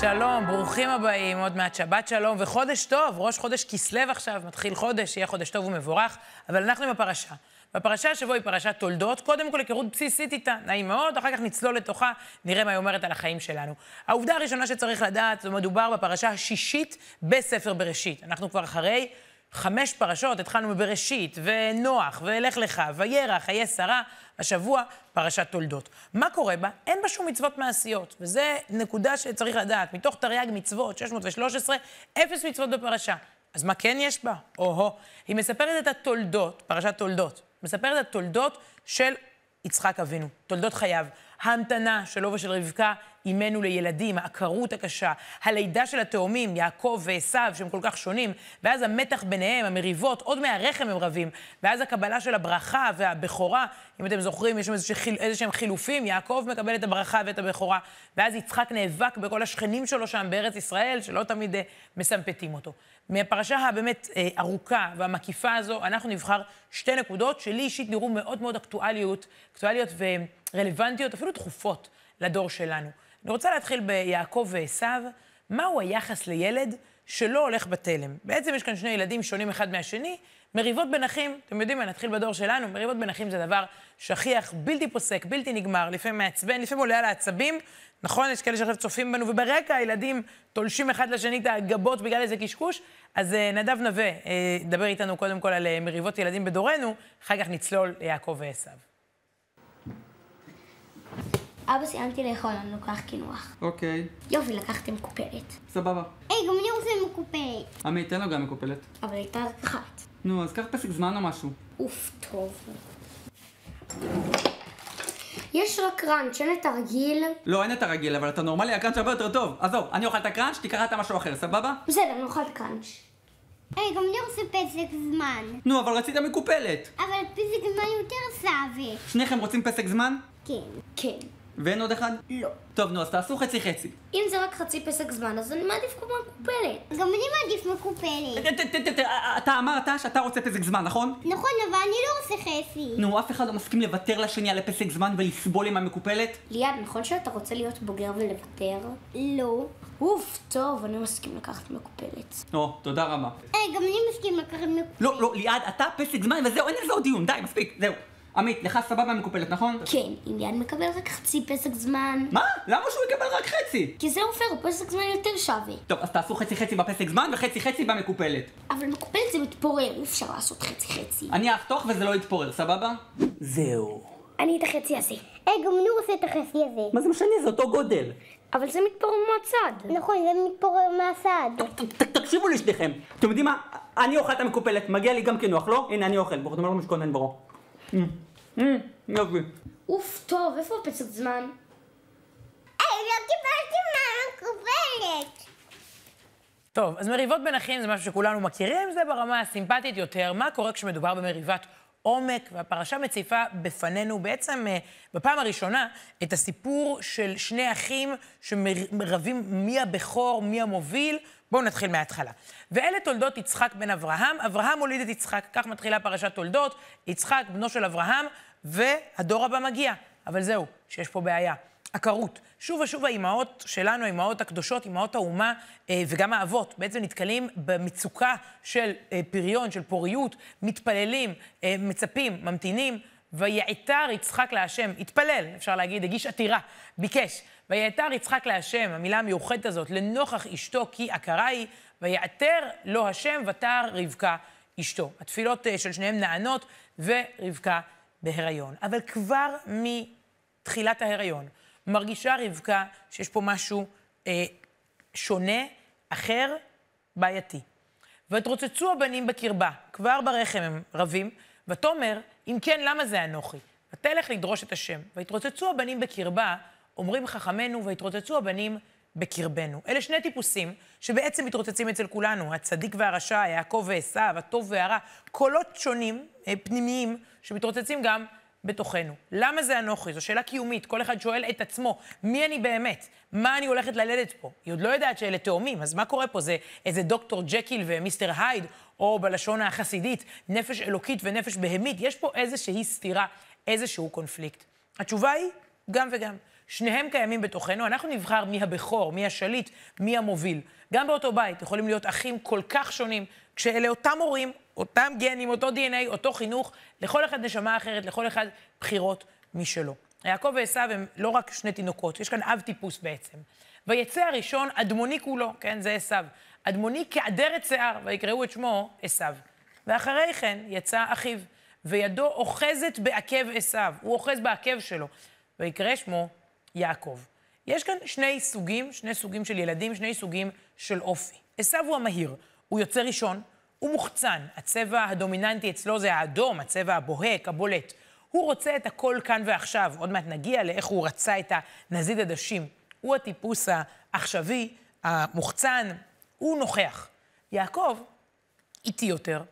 שלום, ברוכים הבאים, עוד מעט שבת שלום וחודש טוב, ראש חודש כסלו עכשיו, מתחיל חודש, יהיה חודש טוב ומבורך, אבל אנחנו עם הפרשה. והפרשה השבוע היא פרשת תולדות, קודם כל היכרות בסיסית איתה, נעים מאוד, אחר כך נצלול לתוכה, נראה מה היא אומרת על החיים שלנו. העובדה הראשונה שצריך לדעת, זה מדובר בפרשה השישית בספר בראשית. אנחנו כבר אחרי חמש פרשות, התחלנו מבראשית, ונוח, ולך לך, וירח, חיי שרה, השבוע פרשת תולדות. מה קורה בה? אין בה שום מצוות מעשיות, וזו נקודה שצריך לדעת. מתוך תרי"ג מצוות, 613, אפס מצוות בפרשה. אז מה כן יש בה? או-הו. היא מספרת את התולדות, פרשת תולדות, מספרת את התולדות של יצחק אבינו, תולדות חייו. ההמתנה שלו ושל רבקה אימנו לילדים, העקרות הקשה, הלידה של התאומים, יעקב ועשו, שהם כל כך שונים, ואז המתח ביניהם, המריבות, עוד מהרחם הם רבים, ואז הקבלה של הברכה והבכורה, אם אתם זוכרים, יש שם איזה שהם חילופים, יעקב מקבל את הברכה ואת הבכורה, ואז יצחק נאבק בכל השכנים שלו שם בארץ ישראל, שלא תמיד uh, מסמפתים אותו. מהפרשה הבאמת uh, ארוכה והמקיפה הזו, אנחנו נבחר שתי נקודות שלי אישית נראו מאוד מאוד אקטואליות, אקטואליות ורלוונטיות, אפילו דחופות לדור שלנו. אני רוצה להתחיל ביעקב ועשו. מהו היחס לילד שלא הולך בתלם? בעצם יש כאן שני ילדים שונים אחד מהשני, מריבות בין אחים, אתם יודעים מה, נתחיל בדור שלנו, מריבות בין אחים זה דבר שכיח, בלתי פוסק, בלתי נגמר, לפעמים מעצבן, לפעמים עולה על העצבים, נכון? יש כאלה שעכשיו צופים בנו, וברקע הילדים תולשים אחד לשני את הגבות בגלל איזה קשקוש. אז uh, נדב נווה, uh, דבר איתנו קודם כל על uh, מריבות ילדים בדורנו, אחר כך נצלול ליעקב ועשו. אבא, סיימתי לאכול, אני לוקח קינוח. אוקיי, יופי, לקחתי מקופלת. סבבה. היי, גם אני רוצה מקופלת. עמית, תן לו גם מקופלת. אבל הייתה רק אחת. נו, אז קח פסק זמן או משהו. אוף, טוב. יש רק קראנץ', אין את הרגיל. לא, אין את הרגיל, אבל אתה נורמלי, הקראנץ' הרבה יותר טוב. עזוב, אני אוכל את הקראנץ', תיקח אתה משהו אחר, סבבה? בסדר, נאכל את הקראנץ'. היי, גם אני רוצה פסק זמן. נו, אבל רצית מקופלת. אבל פסק זמן יותר סאבי. שניכם רוצים פסק זמן? כן. כן. ואין עוד אחד? לא. טוב, נו, אז תעשו חצי חצי. אם זה רק חצי פסק זמן, אז אני מעדיף כמו מקופלת. גם אני מעדיף מקופלת. אתה אמרת שאתה רוצה פסק זמן, נכון? נכון, אבל אני לא רוצה חצי. נו, אף אחד לא מסכים לוותר לשני על הפסק זמן ולסבול עם המקופלת? ליעד, נכון שאתה רוצה להיות בוגר ולוותר? לא. אוף, טוב, אני מסכים לקחת מקופלת. או, תודה רבה. גם אני מסכים לקחת מקופלת. לא, לא, ליעד, אתה פסק זמן וזהו, אין לזה עוד דיון, די, מספיק, זהו. עמית, לך סבבה מקופלת, נכון? כן, אם ליעד מקבל רק חצי פסק זמן. מה? למה שהוא יקבל רק חצי? כי זה פייר, פסק זמן יותר שווה. טוב, אז תעשו חצי חצי בפסק זמן וחצי חצי במקופלת. אבל מקופלת זה מתפורר, אי אפשר לעשות חצי חצי. אני אחתוך וזה לא יתפורר, סבבה? זהו. אני את החצי הזה. היי, גם אני רוצה את החצי הזה. מה זה משנה? זה אותו גודל. אבל זה מתפורר מהצד. נכון, זה מתפורר מהצד. תקשיבו לי שניכם. אתם יודעים מה? אני אוכל את המקופלת, מגיע לי גם כנוח, לא? הנה, אני אוכל. ברוך אתה אומר לו משכון אין ברו. אמ, אמ, יופי. אוף, טוב, איפה הפסק זמן? היי, לא קיבלתי מהמקופלת. טוב, אז מריבות בין אחים זה משהו שכולנו מכירים, זה ברמה הסימפטית יותר. מה קורה כשמדובר במריבת עומק? והפרשה מציפה בפנינו בעצם אה, בפעם הראשונה את הסיפור של שני אחים שמרבים מי הבכור, מי המוביל. בואו נתחיל מההתחלה. ואלה תולדות יצחק בן אברהם. אברהם הוליד את יצחק, כך מתחילה פרשת תולדות. יצחק, בנו של אברהם, והדור הבא מגיע. אבל זהו, שיש פה בעיה. עקרות. שוב ושוב האימהות שלנו, האימהות הקדושות, אימהות האומה אה, וגם האבות, בעצם נתקלים במצוקה של אה, פריון, של פוריות, מתפללים, אה, מצפים, ממתינים. ויעתר יצחק להשם, התפלל, אפשר להגיד, הגיש עתירה, ביקש. ויעתר יצחק להשם, המילה המיוחדת הזאת, לנוכח אשתו כי עקרה היא, ויעתר לו השם ותר רבקה אשתו. התפילות אה, של שניהם נענות, ורבקה בהיריון. אבל כבר מתחילת ההיריון, מרגישה רבקה שיש פה משהו אה, שונה, אחר, בעייתי. ותרוצצו הבנים בקרבה, כבר ברחם הם רבים, ותאמר, אם כן, למה זה אנוכי? ותלך לדרוש את השם. ויתרוצצו הבנים בקרבה, אומרים חכמינו, ויתרוצצו הבנים בקרבנו. אלה שני טיפוסים שבעצם מתרוצצים אצל כולנו, הצדיק והרשע, יעקב ועשו, הטוב והרע, קולות שונים, אה, פנימיים, שמתרוצצים גם בתוכנו. למה זה אנוכי? זו שאלה קיומית. כל אחד שואל את עצמו, מי אני באמת? מה אני הולכת ללדת פה? היא עוד לא יודעת שאלה תאומים, אז מה קורה פה? זה איזה דוקטור ג'קיל ומיסטר הייד, או בלשון החסידית, נפש אלוקית ונפש בהמית. יש פה איזושהי סתירה, איזשהו קונפליקט. התשובה היא, גם וגם. שניהם קיימים בתוכנו, אנחנו נבחר מי הבכור, מי השליט, מי המוביל. גם באותו בית יכולים להיות אחים כל כך שונים, כשאלה אותם הורים, אותם גנים, אותו DNA, אותו חינוך, לכל אחד נשמה אחרת, לכל אחד בחירות משלו. יעקב ועשו הם לא רק שני תינוקות, יש כאן אב טיפוס בעצם. ויצא הראשון, אדמוני כולו, כן, זה עשו. אדמוני כעדרת שיער, ויקראו את שמו עשו. ואחרי כן יצא אחיו, וידו אוחזת בעקב עשו, הוא אוחז בעקב שלו, ויקרא שמו יעקב. יש כאן שני סוגים, שני סוגים של ילדים, שני סוגים של אופי. עשו הוא המהיר, הוא יוצא ראשון, הוא מוחצן, הצבע הדומיננטי אצלו זה האדום, הצבע הבוהק, הבולט. הוא רוצה את הכל כאן ועכשיו, עוד מעט נגיע לאיך הוא רצה את הנזיד עדשים. הוא הטיפוס העכשווי, המוחצן, הוא נוכח. יעקב איטי יותר,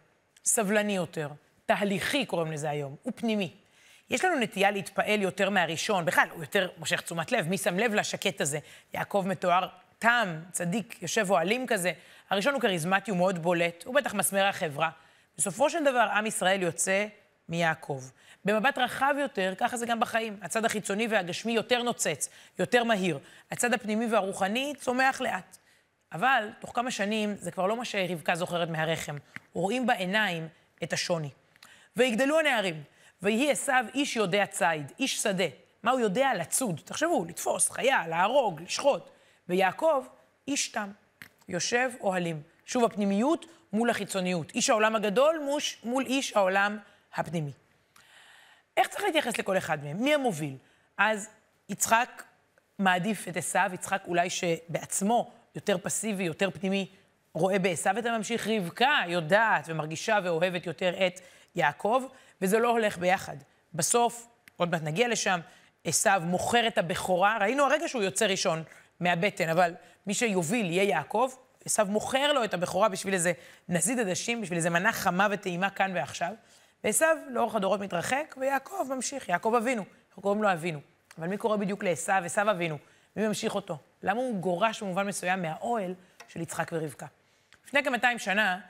סבלני יותר, תהליכי קוראים לזה היום, הוא פנימי. יש לנו נטייה להתפעל יותר מהראשון, בכלל, הוא יותר מושך תשומת לב, מי שם לב לשקט הזה? יעקב מתואר תם, צדיק, יושב אוהלים כזה. הראשון הוא כריזמטי, הוא מאוד בולט, הוא בטח מסמר החברה. בסופו של דבר, עם ישראל יוצא מיעקב. במבט רחב יותר, ככה זה גם בחיים. הצד החיצוני והגשמי יותר נוצץ, יותר מהיר. הצד הפנימי והרוחני צומח לאט. אבל תוך כמה שנים זה כבר לא מה שרבקה זוכרת מהרחם. רואים בעיניים את השוני. ויגדלו הנערים, ויהי עשו איש יודע ציד, איש שדה. מה הוא יודע? לצוד. תחשבו, לתפוס, חיה, להרוג, לשחוט. ויעקב, איש תם, יושב אוהלים. שוב, הפנימיות מול החיצוניות. איש העולם הגדול מוש, מול איש העולם הפנימי. איך צריך להתייחס לכל אחד מהם? מי המוביל? אז יצחק מעדיף את עשו, יצחק אולי שבעצמו יותר פסיבי, יותר פנימי, רואה בעשו את הממשיך. רבקה יודעת ומרגישה ואוהבת יותר את יעקב, וזה לא הולך ביחד. בסוף, עוד מעט נגיע לשם, עשו מוכר את הבכורה, ראינו הרגע שהוא יוצא ראשון מהבטן, אבל מי שיוביל יהיה יעקב, עשו מוכר לו את הבכורה בשביל איזה נזיד עדשים, בשביל איזה מנה חמה וטעימה כאן ועכשיו. ועשו לאורך הדורות מתרחק, ויעקב ממשיך, יעקב אבינו, אנחנו קוראים לו אבינו. אבל מי קורא בדיוק לעשו, עשו אבינו? מי ממשיך אותו? למה הוא גורש במובן מסוים מהאוהל של יצחק ורבקה? לפני כ-200 שנה,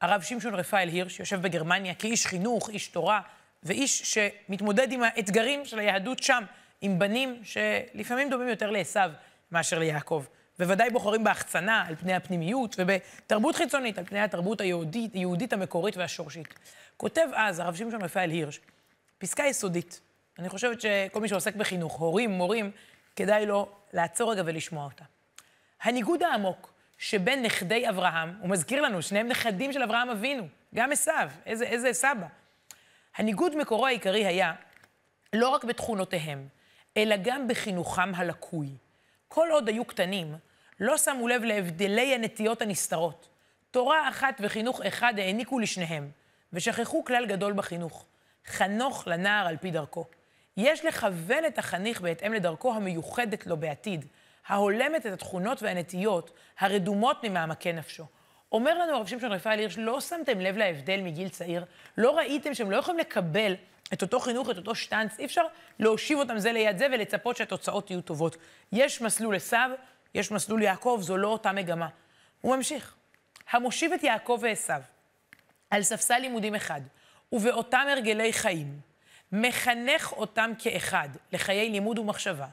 הרב שמשון רפאל הירש יושב בגרמניה כאיש חינוך, איש תורה, ואיש שמתמודד עם האתגרים של היהדות שם, עם בנים שלפעמים דומים יותר לעשו מאשר ליעקב. בוודאי בוחרים בהחצנה על פני הפנימיות, ובתרבות חיצונית על פני התרבות היהודית, היהודית המקורית והשורשית. כותב אז הרב שמשון רפאל הירש, פסקה יסודית. אני חושבת שכל מי שעוסק בחינוך, הורים, מורים, כדאי לו לעצור רגע ולשמוע אותה. הניגוד העמוק שבין נכדי אברהם, הוא מזכיר לנו, שניהם נכדים של אברהם אבינו, גם עשו, איזה, איזה סבא. הניגוד מקורו העיקרי היה לא רק בתכונותיהם, אלא גם בחינוכם הלקוי. כל עוד היו קטנים, לא שמו לב להבדלי הנטיות הנסתרות. תורה אחת וחינוך אחד העניקו לשניהם, ושכחו כלל גדול בחינוך. חנוך לנער על פי דרכו. יש לכוון את החניך בהתאם לדרכו המיוחדת לו בעתיד, ההולמת את התכונות והנטיות הרדומות ממעמקי נפשו. אומר לנו הרב שמשון רפאל הירש, לא שמתם לב להבדל מגיל צעיר? לא ראיתם שהם לא יכולים לקבל את אותו חינוך, את אותו שטנץ? אי אפשר להושיב אותם זה ליד זה ולצפות שהתוצאות יהיו טובות. יש מסלול עשו, יש מסלול יעקב, זו לא אותה מגמה. הוא ממשיך. המושיב את יעקב ועשו על ספסל לימודים אחד, ובאותם הרגלי חיים, מחנך אותם כאחד לחיי לימוד ומחשבה,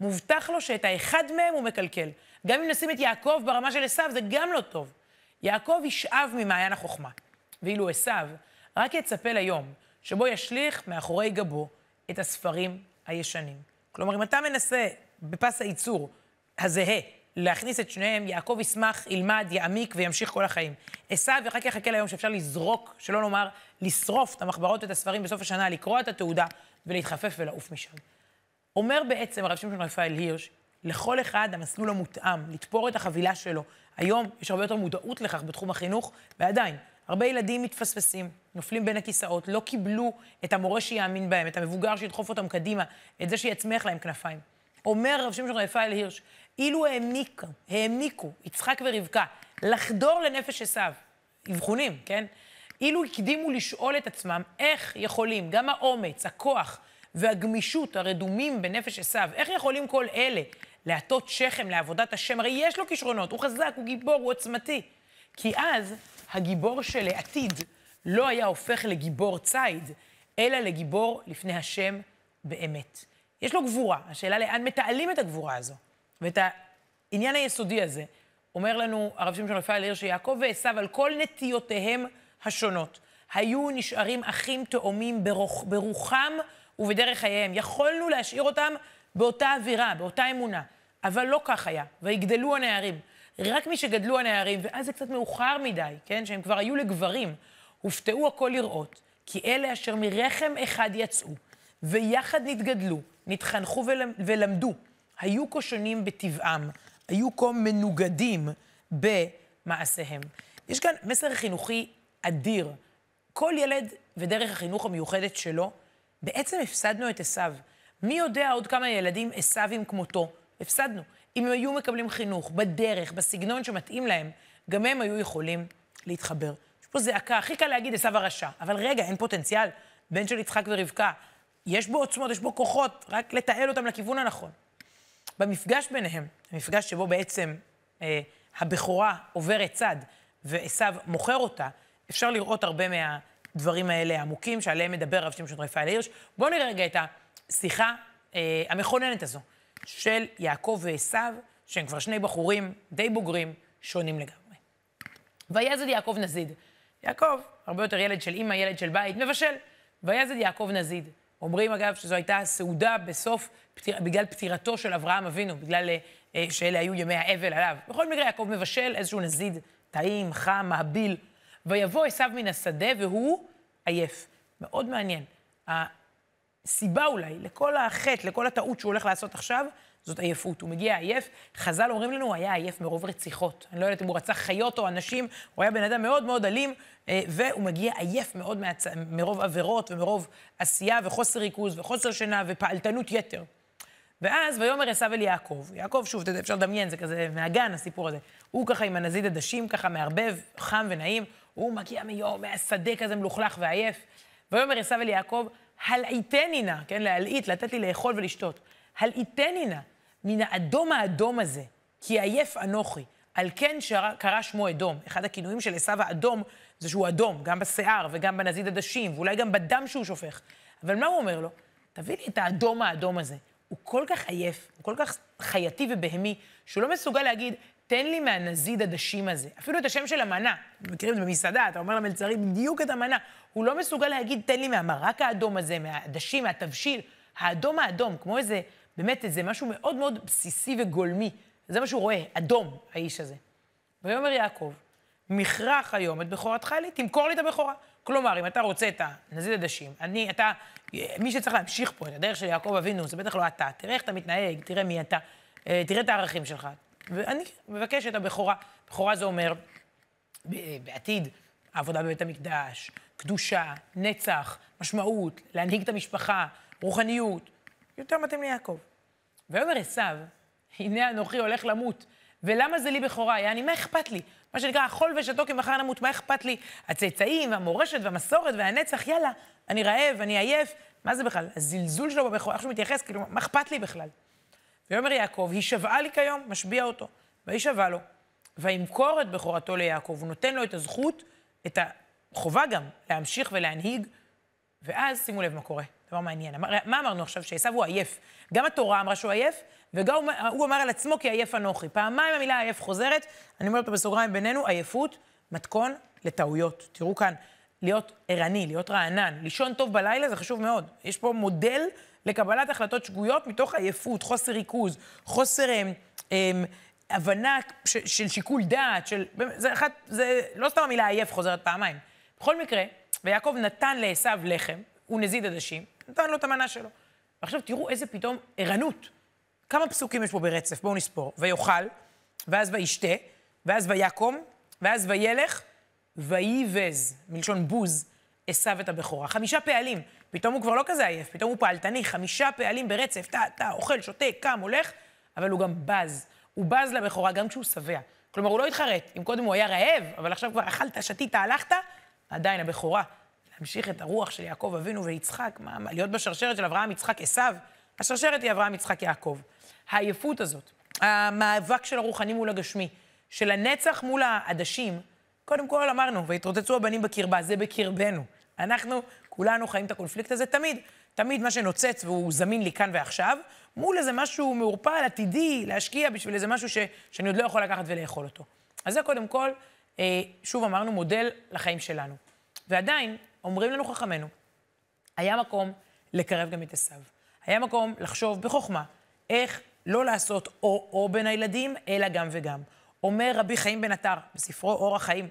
מובטח לו שאת האחד מהם הוא מקלקל. גם אם נשים את יעקב ברמה של עשו, זה גם לא טוב. יעקב ישאב ממעיין החוכמה, ואילו עשו רק יצפה ליום שבו ישליך מאחורי גבו את הספרים הישנים. כלומר, אם אתה מנסה בפס הייצור הזהה להכניס את שניהם, יעקב ישמח, ילמד, יעמיק וימשיך כל החיים. עשו ורק יחכה ליום שאפשר לזרוק, שלא לומר לשרוף את המחברות ואת הספרים בסוף השנה, לקרוע את התעודה ולהתחפף ולעוף משם. אומר בעצם הרב שמשון רפאל הירש, לכל אחד המסלול המותאם, לתפור את החבילה שלו. היום יש הרבה יותר מודעות לכך בתחום החינוך, ועדיין, הרבה ילדים מתפספסים, נופלים בין הכיסאות, לא קיבלו את המורה שיאמין בהם, את המבוגר שידחוף אותם קדימה, את זה שיצמיח להם כנפיים. אומר רב שמשון רפאל הירש, אילו העמיקו, העמיקו יצחק ורבקה לחדור לנפש עשו, אבחונים, כן? אילו הקדימו לשאול את עצמם איך יכולים, גם האומץ, הכוח והגמישות הרדומים בנפש עשו, איך יכולים כל אלה להטות שכם לעבודת השם? הרי יש לו כישרונות, הוא חזק, הוא גיבור, הוא עוצמתי. כי אז הגיבור של העתיד לא היה הופך לגיבור ציד, אלא לגיבור לפני השם באמת. יש לו גבורה, השאלה לאן מתעלים את הגבורה הזו. ואת העניין היסודי הזה אומר לנו הרב שמשון רפאל עיר שיעקב ועשו על כל נטיותיהם השונות. היו נשארים אחים תאומים ברוח, ברוחם ובדרך חייהם. יכולנו להשאיר אותם באותה אווירה, באותה אמונה, אבל לא כך היה, ויגדלו הנערים. רק מי שגדלו הנערים, ואז זה קצת מאוחר מדי, כן, שהם כבר היו לגברים, הופתעו הכל לראות, כי אלה אשר מרחם אחד יצאו, ויחד נתגדלו, נתחנכו ולמדו, היו כה שונים בטבעם, היו כה מנוגדים במעשיהם. יש כאן מסר חינוכי אדיר. כל ילד ודרך החינוך המיוחדת שלו, בעצם הפסדנו את עשיו. מי יודע עוד כמה ילדים עשווים כמותו? הפסדנו. אם הם היו מקבלים חינוך בדרך, בסגנון שמתאים להם, גם הם היו יכולים להתחבר. יש פה זעקה, הכי קל להגיד עשיו הרשע, אבל רגע, אין פוטנציאל. בן של יצחק ורבקה, יש בו עוצמות, יש בו כוחות, רק לתעל אותם לכיוון הנכון. במפגש ביניהם, המפגש שבו בעצם אה, הבכורה עוברת צד ועשו מוכר אותה, אפשר לראות הרבה מהדברים האלה העמוקים שעליהם מדבר רב שמשון רפאל הירש. בואו נראה רגע את השיחה אה, המכוננת הזו של יעקב ועשו, שהם כבר שני בחורים די בוגרים, שונים לגמרי. ויזד יעקב נזיד. יעקב, הרבה יותר ילד של אימא, ילד של בית, מבשל. ויזד יעקב נזיד. אומרים, אגב, שזו הייתה סעודה בסוף, פתיר, בגלל פטירתו של אברהם אבינו, בגלל אה, שאלה היו ימי האבל עליו. בכל מקרה, יעקב מבשל איזשהו נזיד טעים, חם, מעביל. ויבוא עשיו מן השדה והוא עייף. מאוד מעניין. הסיבה אולי לכל החטא, לכל הטעות שהוא הולך לעשות עכשיו, זאת עייפות. הוא מגיע עייף. חז"ל אומרים לנו, הוא היה עייף מרוב רציחות. אני לא יודעת אם הוא רצח חיות או אנשים, הוא היה בן אדם מאוד מאוד אלים, אה, והוא מגיע עייף מאוד מהצ... מרוב עבירות ומרוב עשייה וחוסר ריכוז וחוסר שינה ופעלתנות יתר. ואז ויאמר עשיו אל יעקב. יעקב, שוב, אתה יודע, אפשר לדמיין, זה כזה מהגן, הסיפור הזה. הוא ככה עם הנזיד עדשים, ככה מערבב, חם ונעים. הוא מגיע מיום, מהשדה כזה מלוכלך ועייף. ויאמר עשיו אל יעקב, הלעיתני נא, כן, להלעיט, לתת לי לאכול ולשתות. הלעיתני נא מן האדום האדום הזה, כי עייף אנוכי. על כן שר, קרא שמו אדום. אחד הכינויים של עשיו האדום זה שהוא אדום, גם בשיער וגם בנזיד עדשים, ואולי גם בדם שהוא שופך. אבל מה הוא אומר לו? תביא לי את האדום האדום הזה. הוא כל כך עייף, הוא כל כך חייתי ובהמי, שהוא לא מסוגל להגיד, תן לי מהנזיד עדשים הזה. אפילו את השם של המנה, מכירים את זה במסעדה, אתה אומר למלצרי בדיוק את המנה. הוא לא מסוגל להגיד, תן לי מהמרק האדום הזה, מהעדשים, מהתבשיל. האדום האדום, כמו איזה, באמת איזה משהו מאוד מאוד בסיסי וגולמי. זה מה שהוא רואה, אדום, האיש הזה. ויאמר יעקב, מכרח היום את בכורתך לי, תמכור לי את הבכורה. כלומר, אם אתה רוצה את הנזיד עדשים, אני, אתה, מי שצריך להמשיך פה את הדרך של יעקב אבינו, זה בטח לא אתה. תראה איך אתה מתנהג, תראה מי אתה, אה, תראה את הערכים שלך. ואני מבקש את הבכורה. בכורה זה אומר, בעתיד, העבודה בבית המקדש, קדושה, נצח, משמעות, להנהיג את המשפחה, רוחניות. יותר מתאים ליעקב. ויאמר עשיו, הנה אנוכי הולך למות. ולמה זה לי בכורה? יעני, מה אכפת לי? מה שנקרא, אכול ושתו כי מחר נמות, מה אכפת לי? הצאצאים, והמורשת, והמסורת, והנצח, יאללה, אני רעב, אני עייף. מה זה בכלל? הזלזול שלו בבכורה, איך שהוא מתייחס, כאילו, מה אכפת לי בכלל? ויאמר יעקב, היא שוועה לי כיום, משביע אותו. והיא שווה לו. וימכור את בכורתו ליעקב, הוא נותן לו את הזכות, את החובה גם, להמשיך ולהנהיג. ואז שימו לב מה קורה, דבר מעניין. מה אמרנו עכשיו? שעשו הוא עייף. גם התורה אמרה שהוא עייף, וגם הוא אמר על עצמו כי עייף אנוכי. פעמיים המילה עייף חוזרת, אני אומר אותו בסוגריים בינינו, עייפות, מתכון לטעויות. תראו כאן, להיות ערני, להיות רענן, לישון טוב בלילה זה חשוב מאוד. יש פה מודל לקבלת החלטות שגויות מתוך עייפות, חוסר ריכוז, חוסר הם, הם, הבנה ש, של שיקול דעת, של... זה, אחת, זה לא סתם המילה עייף חוזרת פעמיים. בכל מקרה, ויעקב נתן לעשו לחם, הוא נזיד עדשים, נתן לו את המנה שלו. ועכשיו תראו איזה פתאום ערנות. כמה פסוקים יש פה ברצף? בואו נספור. ויאכל, ואז וישתה, ואז ויקום, ואז וילך, וייבז, מלשון בוז, עשו את הבכורה. חמישה פעלים. פתאום הוא כבר לא כזה עייף, פתאום הוא פעלתני, חמישה פעלים ברצף, טה, טה, אוכל, שותה, קם, הולך, אבל הוא גם בז. הוא בז לבכורה גם כשהוא שבע. כלומר, הוא לא התחרט. אם קודם הוא היה רעב, אבל עכשיו כבר אכלת, שתית, הלכת, עדיין הבכורה. להמשיך את הרוח של יעקב אבינו ויצחק, מה, מה, להיות בשרשרת של אברהם, יצחק, עשו, השרשרת היא אברהם, יצחק, יעקב. העייפות הזאת, המאבק של הרוחני מול הגשמי, של הנצח מול העדשים, קודם כל אמרנו, והתרוצצו הבנים בקרבה, זה בקרבנו. אנחנו כולנו חיים את הקונפליקט הזה תמיד. תמיד מה שנוצץ והוא זמין לי כאן ועכשיו, מול איזה משהו מעורפל, עתידי, להשקיע בשביל איזה משהו ש, שאני עוד לא יכול לקחת ולאכול אותו. אז זה קודם כל, אה, שוב אמרנו, מודל לחיים שלנו. ועדיין, אומרים לנו חכמינו, היה מקום לקרב גם את עשיו. היה מקום לחשוב בחוכמה איך לא לעשות או-או בין הילדים, אלא גם וגם. אומר רבי חיים בן עטר, בספרו אור החיים,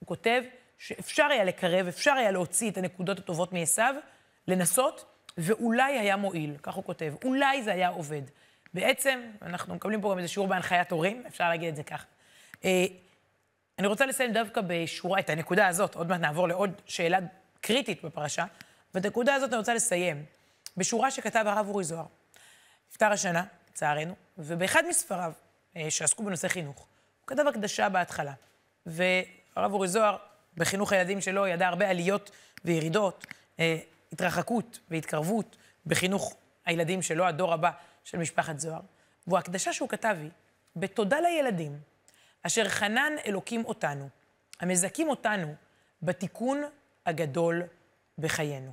הוא כותב שאפשר היה לקרב, אפשר היה להוציא את הנקודות הטובות מעשיו, לנסות, ואולי היה מועיל, כך הוא כותב, אולי זה היה עובד. בעצם, אנחנו מקבלים פה גם איזה שיעור בהנחיית הורים, אפשר להגיד את זה ככה. אה, אני רוצה לסיים דווקא בשורה, את הנקודה הזאת, עוד מעט נעבור לעוד שאלה קריטית בפרשה, ואת הנקודה הזאת אני רוצה לסיים בשורה שכתב הרב אורי זוהר. נפטר השנה, לצערנו, ובאחד מספריו, אה, שעסקו בנושא חינוך, הוא כתב הקדשה בהתחלה. והרב אורי זוהר, בחינוך הילדים שלו, ידע הרבה עליות וירידות, אה, התרחקות והתקרבות בחינוך הילדים שלו, הדור הבא של משפחת זוהר. וההקדשה שהוא כתב היא, בתודה לילדים, אשר חנן אלוקים אותנו, המזכים אותנו בתיקון הגדול בחיינו.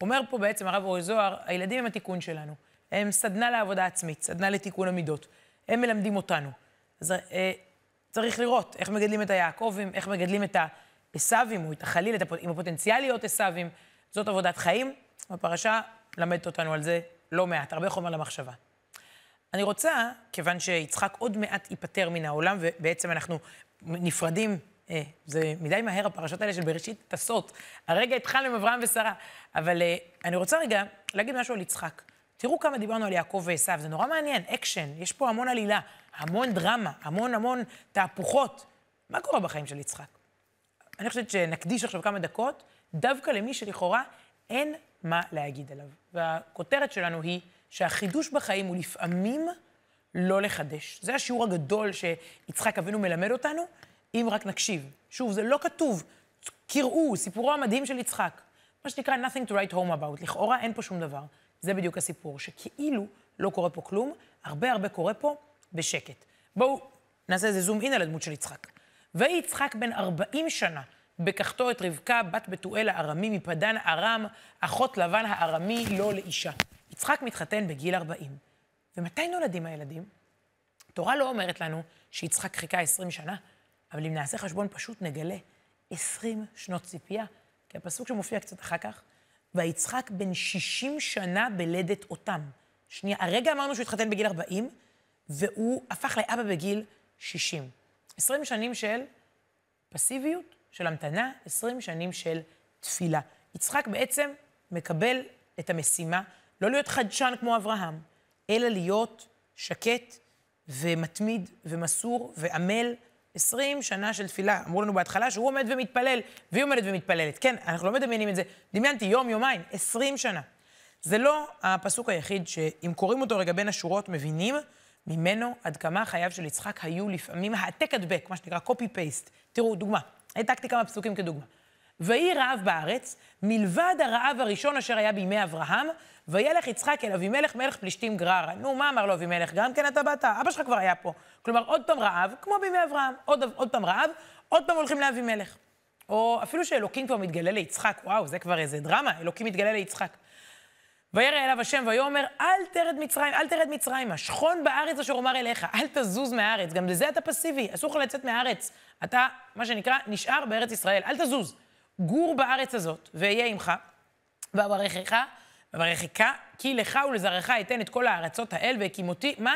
אומר פה בעצם הרב אורי זוהר, הילדים הם התיקון שלנו. הם סדנה לעבודה עצמית, סדנה לתיקון המידות. הם מלמדים אותנו. אז אה, צריך לראות איך מגדלים את היעקבים, איך מגדלים את העשבים, או את החליל, את הפ... עם הפוטנציאל להיות עשבים. זאת עבודת חיים. הפרשה למדת אותנו על זה לא מעט, הרבה חומר למחשבה. אני רוצה, כיוון שיצחק עוד מעט ייפטר מן העולם, ובעצם אנחנו נפרדים, אה, זה מדי מהר הפרשות האלה של בראשית טסות. הרגע התחלנו עם אברהם ושרה. אבל אה, אני רוצה רגע להגיד משהו על יצחק. תראו כמה דיברנו על יעקב ועשיו, זה נורא מעניין, אקשן, יש פה המון עלילה, המון דרמה, המון המון תהפוכות. מה קורה בחיים של יצחק? אני חושבת שנקדיש עכשיו כמה דקות דווקא למי שלכאורה אין מה להגיד עליו. והכותרת שלנו היא שהחידוש בחיים הוא לפעמים לא לחדש. זה השיעור הגדול שיצחק אבינו מלמד אותנו, אם רק נקשיב. שוב, זה לא כתוב. קראו, סיפורו המדהים של יצחק. מה שנקרא nothing to write home about. לכאורה אין פה שום דבר. זה בדיוק הסיפור, שכאילו לא קורה פה כלום, הרבה הרבה קורה פה בשקט. בואו נעשה איזה זום אין על הדמות של יצחק. ויהי יצחק בן 40 שנה, בקחתו את רבקה, בת בתואל הארמי מפדן ארם, אחות לבן הארמי לא לאישה. יצחק מתחתן בגיל 40. ומתי נולדים הילדים? התורה לא אומרת לנו שיצחק חיכה 20 שנה, אבל אם נעשה חשבון פשוט נגלה 20 שנות ציפייה, כי הפסוק שמופיע קצת אחר כך, ויצחק בן 60 שנה בלדת אותם. שנייה, הרגע אמרנו שהוא התחתן בגיל 40, והוא הפך לאבא בגיל 60. 20 שנים של פסיביות, של המתנה, 20 שנים של תפילה. יצחק בעצם מקבל את המשימה לא להיות חדשן כמו אברהם, אלא להיות שקט ומתמיד ומסור ועמל 20 שנה של תפילה. אמרו לנו בהתחלה שהוא עומד ומתפלל, והיא עומדת ומתפללת. כן, אנחנו לא מדמיינים את זה. דמיינתי יום, יומיים, 20 שנה. זה לא הפסוק היחיד שאם קוראים אותו רגע בין השורות, מבינים ממנו עד כמה חייו של יצחק היו לפעמים העתק הדבק, מה שנקרא copy-paste. תראו, דוגמה. העתקתי כמה פסוקים כדוגמה. ויהי רעב בארץ, מלבד הרעב הראשון אשר היה בימי אברהם, וילך יצחק אל אבימלך מלך פלישתים גררה. נו, מה אמר לו אבימלך? גם כן אתה באת, אבא שלך כבר היה פה. כלומר, עוד פעם רעב, כמו בימי אברהם, עוד, עוד פעם רעב, עוד פעם הולכים לאבימלך. או אפילו שאלוקים כבר מתגלה ליצחק, וואו, זה כבר איזה דרמה, אלוקים מתגלה ליצחק. וירא אליו השם ויאמר, אל תרד מצרים, אל תרד מצרימה, שכון בארץ אשר אומר אליך, אל תזוז מהארץ. גם לזה אתה פסיבי, אסור לך לצאת מהארץ. אתה, מה שנקרא, נשאר בארץ ישראל, אל תזוז. גור בארץ הזאת, ואהיה עמך, ואברכך, ואברכך, כי לך ולזרעך אתן את כל הארצות האל, והקימותי, מה?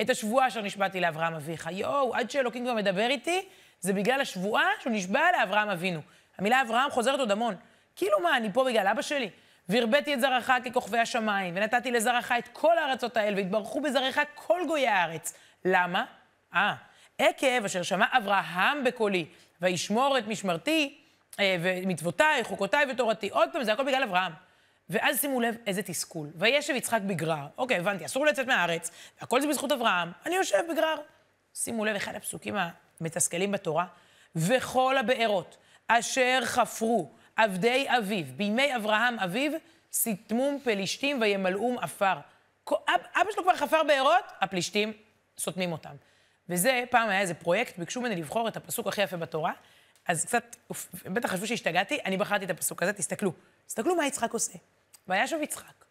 את השבועה אשר נשבעתי לאברהם אביך. יואו, עד שאלוקים כבר מדבר איתי, זה בגלל השבועה שהוא נשבע לאברהם אבינו. המילה אברהם חוזרת עוד המון. כאילו מה, אני פה בגלל אבא שלי? והרביתי את זרעך ככוכבי השמיים, ונתתי לזרעך את כל הארצות האל, והתברכו בזרעך כל גויי הארץ. למה? אה, עקב אשר שמע אברהם בקולי, וישמור את משמרתי, אה, ומצוותיי, חוקותיי ותורתי. עוד פעם, זה הכל בגלל אברהם. ואז שימו לב איזה תסכול. וישב יצחק בגרר. אוקיי, הבנתי, אסור לצאת מהארץ, והכל זה בזכות אברהם, אני יושב בגרר. שימו לב, אחד הפסוקים המתסכלים בתורה, וכל הבארות אשר חפרו עבדי אביו בימי אברהם אביו, סיתמום פלישתים וימלאום עפר. אבא שלו כבר חפר בארות, הפלישתים סותמים אותם. וזה, פעם היה איזה פרויקט, ביקשו ממני לבחור את הפסוק הכי יפה בתורה, אז קצת, בטח חשבו שהשתגעתי, אני בחרתי את הפסוק הזה, תסתכלו. תסתכלו מה יצחק עושה. וישב יצחק,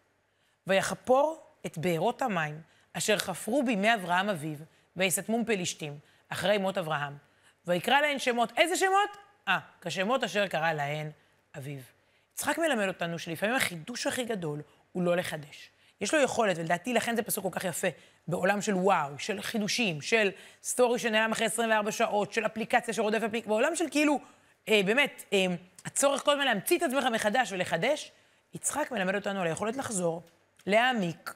ויחפור את בארות המים, אשר חפרו בימי אברהם אביו, ויסתמום פלישתים, אחרי מות אברהם. ויקרא להן שמות. איזה שמות? אה, כשמות אשר קרא להן אביו. יצחק מלמד אותנו שלפעמים החידוש הכי גדול הוא לא לחדש. יש לו יכולת, ולדעתי לכן זה פסוק כל כך יפה, בעולם של וואו, של חידושים, של סטורי שנעלם אחרי 24 שעות, של אפליקציה שרודף אפליקציה, בעולם של כאילו, אה, באמת, אה, הצורך כל הזמן להמציא את עצמך מחדש ולחדש, יצחק מלמד אותנו על היכולת לחזור, להעמיק,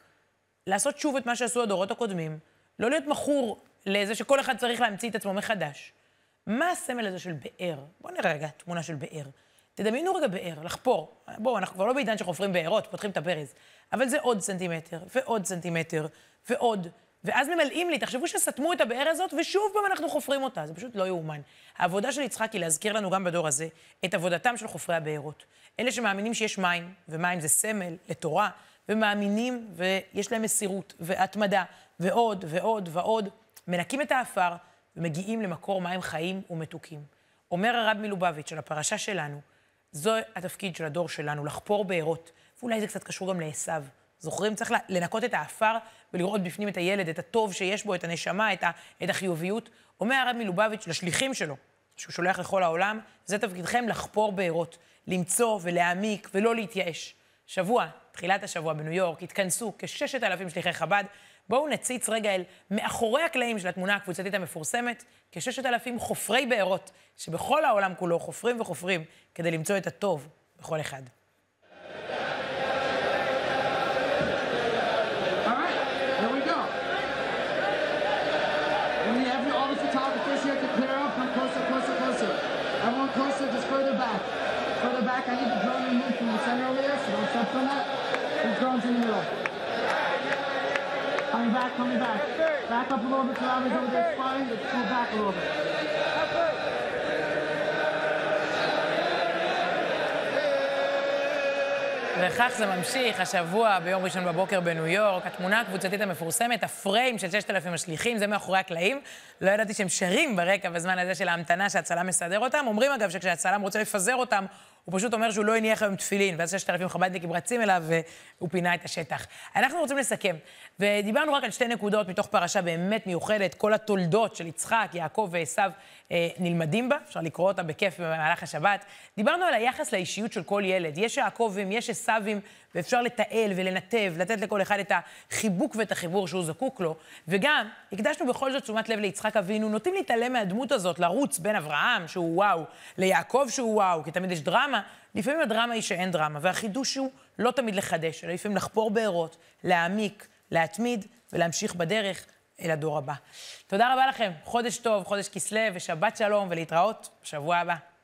לעשות שוב את מה שעשו הדורות הקודמים, לא להיות מכור לזה שכל אחד צריך להמציא את עצמו מחדש. מה הסמל הזה של באר? בואו נראה רגע תמונה של באר. תדמיינו רגע באר, לחפור. בואו, אנחנו כבר לא בעידן שחופרים בארות, פותחים את הברז. אבל זה עוד סנטימטר, ועוד סנטימטר, ועוד. ואז ממלאים לי, תחשבו שסתמו את הבאר הזאת, ושוב פעם אנחנו חופרים אותה, זה פשוט לא יאומן. העבודה של יצחק היא להזכיר לנו גם בדור הזה את עבודתם של חופרי הבארות. אלה שמאמינים שיש מים, ומים זה סמל לתורה, ומאמינים ויש להם מסירות והתמדה, ועוד ועוד ועוד, מנקים את האפר ומגיעים למקור מים חיים ומתוקים. אומר הרב מלובביץ' של הפרשה שלנו, זו התפקיד של הדור שלנו, לחפור בארות, ואולי זה קצת קשור גם לעשו. זוכרים? צריך לנקות את האפר ולראות בפנים את הילד, את הטוב שיש בו, את הנשמה, את החיוביות. אומר הרב מלובביץ' לשליחים שלו, שהוא שולח לכל העולם, זה תפקידכם לחפור בארות, למצוא ולהעמיק ולא להתייאש. שבוע, תחילת השבוע בניו יורק, התכנסו כששת אלפים שליחי חב"ד. בואו נציץ רגע אל מאחורי הקלעים של התמונה הקבוצתית המפורסמת, כששת אלפים חופרי בארות, שבכל העולם כולו חופרים וחופרים כדי למצוא את הטוב בכל אחד. Back, I need the drone removed from the center over there, so don't step from that. The drone's in the middle. Coming back, coming back. Back up a little bit, Travis over there, fine. Let's pull back a little bit. וכך זה ממשיך, השבוע, ביום ראשון בבוקר בניו יורק, התמונה הקבוצתית המפורסמת, הפריים של 6,000 השליחים, זה מאחורי הקלעים. לא ידעתי שהם שרים ברקע בזמן הזה של ההמתנה שהצלם מסדר אותם. אומרים אגב שכשהצלם רוצה לפזר אותם, הוא פשוט אומר שהוא לא הניח היום תפילין, ואז 6,000 חב"דניקים רצים אליו והוא פינה את השטח. אנחנו רוצים לסכם, ודיברנו רק על שתי נקודות מתוך פרשה באמת מיוחדת, כל התולדות של יצחק, יעקב ועשו אה, נלמדים בה, אפשר לקרוא אותה בכיף במהלך השבת. דיברנו על היחס לאישיות של כל ילד, יש יעקבים, יש עשבים, ואפשר לתעל ולנתב, לתת לכל אחד את החיבוק ואת החיבור שהוא זקוק לו. וגם, הקדשנו בכל זאת תשומת לב ליצחק אבינו, נוטים להתעלם מהדמות הזאת, לרוץ בין אברהם, שהוא וואו, ליעקב שהוא וואו, כי תמיד יש דרמה. לפעמים הדרמה היא שאין דרמה, והחידוש הוא לא תמיד לחדש, אלא לפעמים לחפור בארות, להעמיק, להתמיד ולהמשיך בדרך אל הדור הבא. תודה רבה לכם, חודש טוב, חודש כסלו ושבת שלום, ולהתראות בשבוע הבא.